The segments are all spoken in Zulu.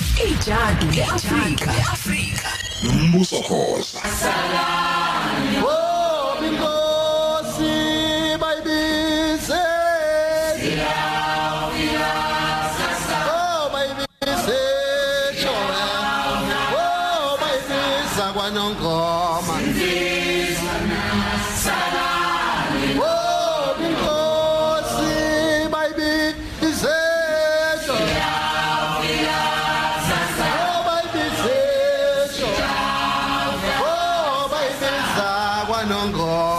Ijadu leAfrika. leAfrika. Nombuso khoza. Oh, binkosi bayibize. Oh, bayibize chowe. Oh, bayibiza kwanongoma. Oh, kwanongoma.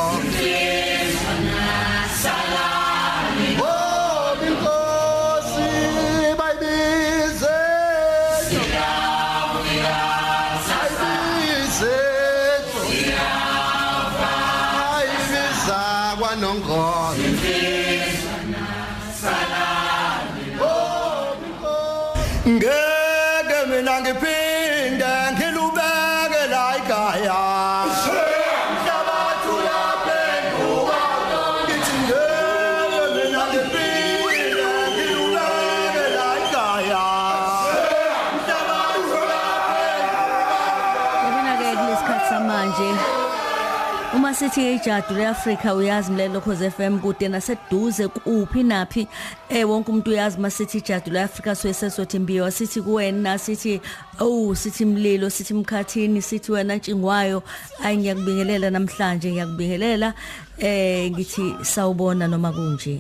Uma sithi ijadu leAfrika uyazi mlelo khoze FM kude naseduze kuphi naphi eh wonke umuntu uyazi masithi ijadu leAfrika soye sesothi mbiyo sithi kuwena sithi oh sithi mlilo sithi mkhathini sithi wena ntshingwayo ayi ngiyakubingelela namhlanje ngiyakubingelela eh ngithi sawubona noma kunje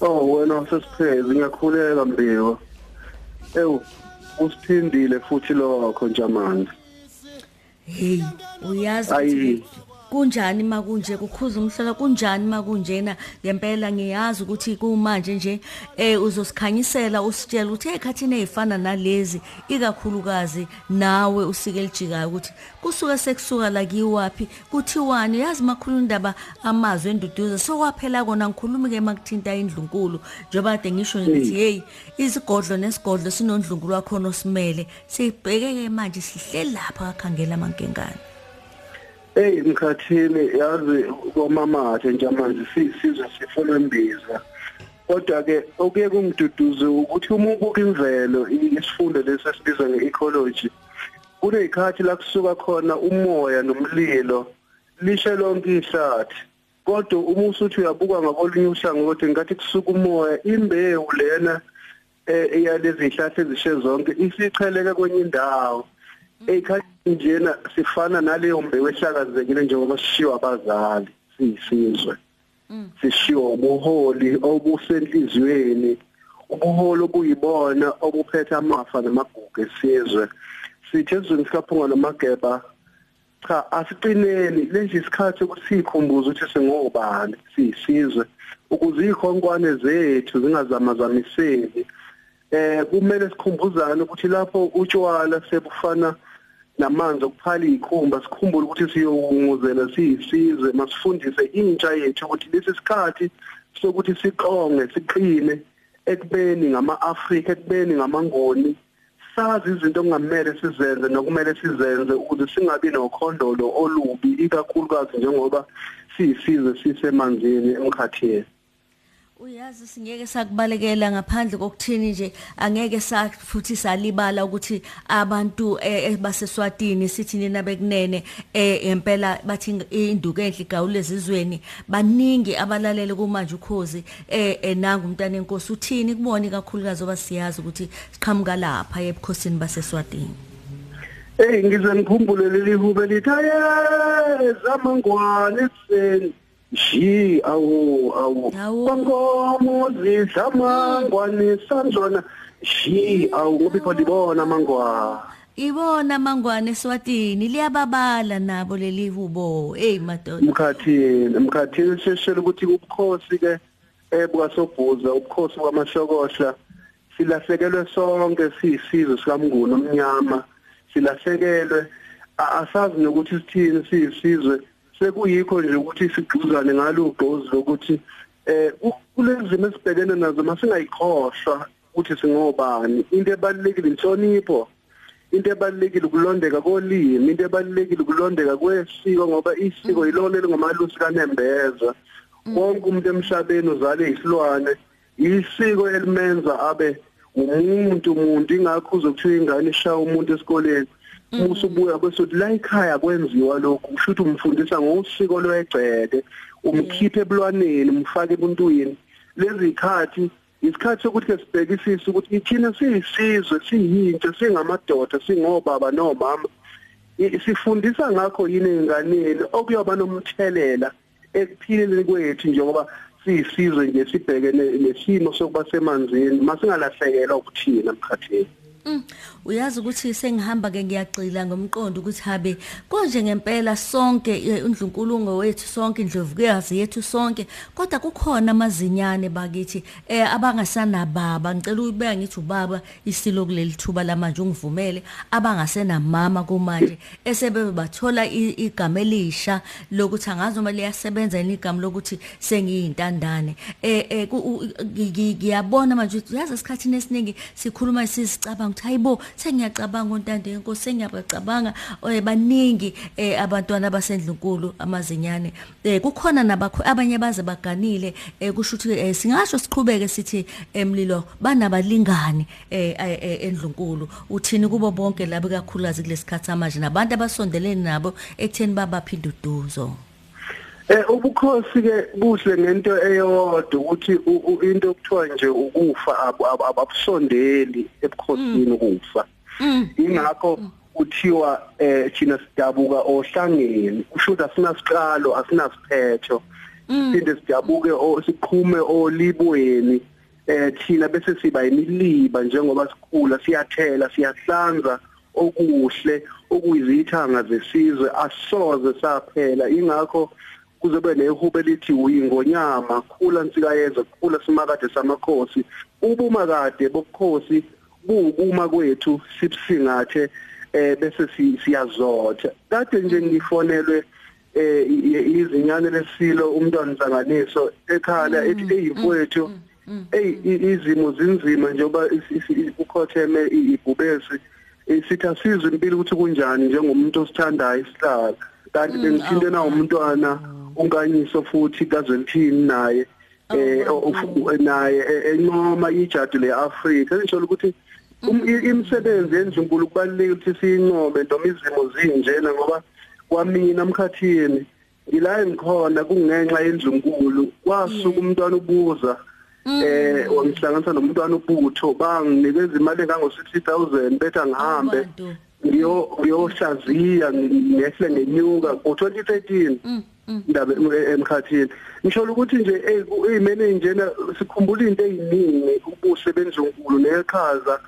Oh wena sesipheze ngiyakhuleka mbiwo. Ewu usiphindile futhi lokho nje manje. hey uyazi Ayi. ukuthi kunjani makunje kukhuza umhlala kunjani makunjena ngempela ngiyazi ukuthi kumanje nje eh uzosikhanyisela usitshela ukuthi ekhathini ezifana nalezi? Ikakhulukazi nawe usike lijikayo ukuthi kusuka sekusuka la kiwapi kuthiwani? Yazi makhulu indaba amazwi enduduzo sokwaphela kona ngikhuluma ke makuthinta indlunkulu njengoba kade ngisho ngithi hey isigodlo nesigodlo sinondlunkulu wakhona osimele sibheke ke manje sihleli lapha kakhangela amankengane Hey mkhathini yazi komamathe nje manje sisizwe sifuna imbiza. Kodwa ke okuye kumduduze ukuthi uma ubuka imvelo isifundo lesi esibizwa ngeecology kunezikhathi la kusuka khona umoya nomlilo lishe lonke ihlathi kodwa uma usuthi uyabuka ngakolunye uhlangothi ngathi kusuka umoya imbewu lena eh eyalezi ihlahla ezishe zonke isicheleke kwenye indawo ekhathi njena sifana naleyo mbewu ehlakazekile njengoba sishiwa abazali siyisizwe. Sishiwa ubuholi obusenhliziyweni ubuholi obuyibona obuphethe amafa namagugu esizwe. Sithi ezweni sikaphunga namageba cha asiqineni lesi isikhathi ukuthi sikhumbuze ukuthi singobani siyisizwe. Ukuze ikhonkwane zethu zingazamazamiseki eh kumele sikhumbuzane ukuthi lapho utshwala sebufana namanzi okuphala izikhumba sikhumbule ukuthi siyonguzela siyisizwe masifundise intsha yethu ukuthi lesi sikhathi sokuthi siqonge siqine ekubeni ngama-Afrika ekubeni ngamangoni sazi izinto okungamele sizenze nokumele sizenze ukuze singabi nokhondolo olubi ikakhulukazi njengoba siyisizwe sisemanzini emkhathini. Uyazi singeke sakubalekela ngaphandle kokuthini nje angeke futhi salibala ukuthi abantu eh, eh, baseswatini sithi nina bekunene eh impela bathi induku enhle igawule ezizweni. Baningi abalalele kumanje ukhozi nanga umntana enkosi. Uthini? Kubona kakhulukazi oba siyazi ukuthi siqhamuka lapha ebukhosini baseswatini. Hey ngize ngikhumbule leli hube lithi aye zamangwane ekuseni Shi awu awu. Bangomo zidlamangwane sanzona shi awu ngoba ikho libona amangwane Ibona mangwane eswatini liyababala nabo leli hubo hey madoda. Emkhathini emkhathini seshela ukuthi ubukhosi ke ebuka sobhuza ubukhosi kwamashokohla silahlekelwe sonke siyisizwe sikamnguni omnyama. Silahlekelwe asazi nokuthi sithini siyisizwe sekuyikho nje ukuthi sigquzane ngalo ugqozi lokuthi eh ku- kulezimo esibhekene nazo masingayikhohlwa ukuthi singobani. Into ebalekile inhlonipho. Into ebalekile ukulondeka kolimi. Into ebalekile ukulondeka kwesiko ngoba isiko yilona elingomalusi kanembeza. Wonke umuntu emhlabeni uzale isilwane. Isiko elimenza abe umuntu umuntu ingakho uzokuthiwa ingane ishaya umuntu esikoleni. Usubuya bese la ekhaya kwenziwa lokhu kusho ukuthi umfundisa ngosiko lwegceke umkhiphe ebulwaneni umfake ebuntwini. Lezi ikhathi isikhathi sokuthi ke sibhekisise ukuthi ithina siyisizwe siyintsha singamadoda singobaba nomama sifundisa ngakho yini einganeni okuyoba nomthelela ekuphileni kwethu njengoba siyisizwe nje sibhekene nesimo sokuba semanzini masingalahlekelwa ukuthina emkhathini. Mm, uyazi ukuthi sengihamba ke ngiyagcila ngomqondo ukuthi habe konje ngempela sonke eh, uNdlunkulumo wethu sonke indlovukazi yethu sonke kodwa kukhona amazinyane bakithi eh abangasanababa. Ngicela ukubeka ngithi ubaba isilo kuleli thuba lamanje ungivumele abangasenamama kumanje esebe bathola i- igama elisha lokuthi angazi uma liyasebenza yini igama lokuthi sengiyintandane. Eh eh ku- u- gi- gi- ngiyabona manje ukuthi yazi esikhathini esiningi sikhuluma sizicabanga ukuthi hayibo sengiyacabanga untande yenkosi sengiyabacabanga eh baningi eh abantwana abasendlunkulu amazinyane. Eh kukhona nabakho abanye baze baganile eh kusho ukuthi eh, singasho siqhubeke sithi emlilo banabalingani eh eh, eh, endlunkulu. Uthini kubo bonke labo kakhulukazi kulesikhathi manje nabantu abasondelene nabo ekutheni babaphinda uduzo. Eh ubukhosi ke buhle ngento eyodwa ukuthi into okuthiwa nje ukufa abu- abu- abusondeli ebukhosini ukufa. Ingakho kuthiwa eh thina sidabuka ohlangeni kusho ukuthi asinasiqalo asinasiphetho. Sinde sidabuke o- siqhume olibweni. Eh thina bese siba imiliba njengoba sikhula siyathela siyahlanza okuhle okuyizithanga zesizwe asoze saphela. Ingakho kuzobe nehube lithi uyingonyama khula nsikayenza khula simakade samakhosi. Ubumakade bobukhosi bukuma kwethu sibsingathe eh bese si- siyazotha. Kade nje ngifonelwe eh izinyane lesilo umntwana nsanganiso ekhala ethi eyimfowethu ey i- izimo zinzima njengoba ukhotheme i- ibhubesi eh, sithi asizwe impilo ukuthi kunjani njengomuntu osithandayo isihlala kanti bengithinte na umntwana unkanyiso futhi kazwelithini naye eh o- ufu- naye eh, encoma ijadu leAfrika. Ngisho ukuthi um- i- imisebenzi yenzunkulu kubalulekile ukuthi siyinqobe noma izimo zinjena ngoba kwamina emkhathini. Ngila engikhona kungenxa yenzunkulu kwasuka umntwana ubuza eh wangihlanganisa nomntwana ubutho. Banginikeza imali engango 60000 bethi angihambe Abantu. ngiyo ngiyohlaziya ngehle ngenyuka ngo2013 indaba em- emkhathini. Ngisho ukuthi nje ezimene njena sikhumbula into eziningi ubuhle benzunkulu neqhaza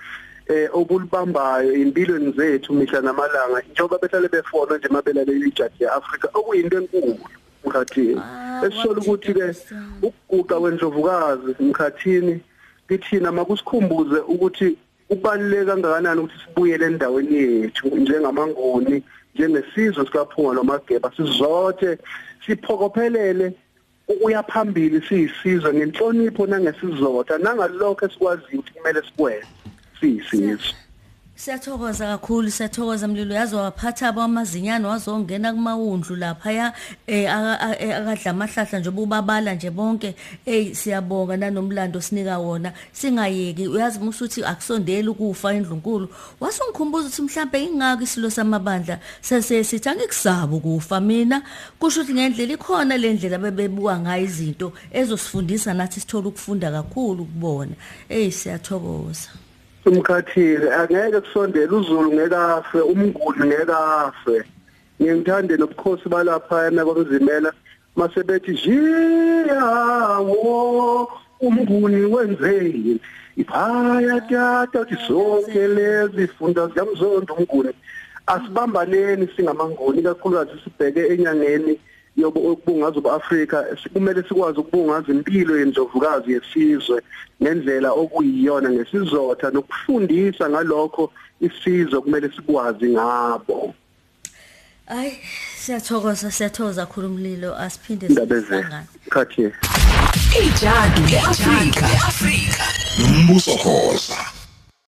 eh obulibambayo impilweni zethu mihla namalanga njengoba behlale befona nje mabelalela ijadi yeAfrika okuyinto enkulu emkhathini. Ah, esisola ukuthi ke kwakujabulisa. ukuguqa kwendlovukazi emkhathini kithina makusikhumbuze ukuthi kubaluleke kangakanani ukuthi sibuyele endaweni yethu njengamangoni njengesizwe sikaphunga lomageba sizothe siphokophelele ukuya phambili siyisizwe ngenhlonipho nangesizotha nangalokho esikwaziyo ukuthi kumele sikwenze siyisizwe. Siyathokoza kakhulu siyathokoza mlilo. Yazi waphatha abamazinyane wazongena kumawundlu lapha ya eh aka- a- eh, akadla amahlahla nje ubabala nje bonke. Eh siyabonga nanomlando sinika wona. Singayeki uyazi musuthi akusondeli ukufa endlunkulu. Wasungikhumbuza ukuthi mhlambe ingaki isilo samabandla? Sese sithi angikusaba ukufa mina. Kusho ukuthi ngendlela ikhona le ndlela bebebuka ngayo izinto ezosifundisa nathi sithola ukufunda kakhulu kubona. Eh siyathokoza. Umkhathile. Angeke kusondele uzulu ngeke afe umnguni ngeke afe ngimthande nobukhosi balapha nakwamzimela masebethi jiyawo umnguni wenzeni? Iphaya tata uthi zonke lezi funda ziyamzonda umnguni. Asibambaneni singamangoni kakhulukazi sibheke enyangeni yokubungaza ubuAfrika kumele sikwazi ukubungaza impilo yendlovukazi yesizwe ngendlela okuyiyona ngesizotha nokufundisa ngalokho isizwe kumele sikwazi ngabo. Ay siyathokoza siyathokoza kakhulu umlilo asiphinde indabeze sihlangane. Khathi Ijadu le-Afrika. nombuso khoza.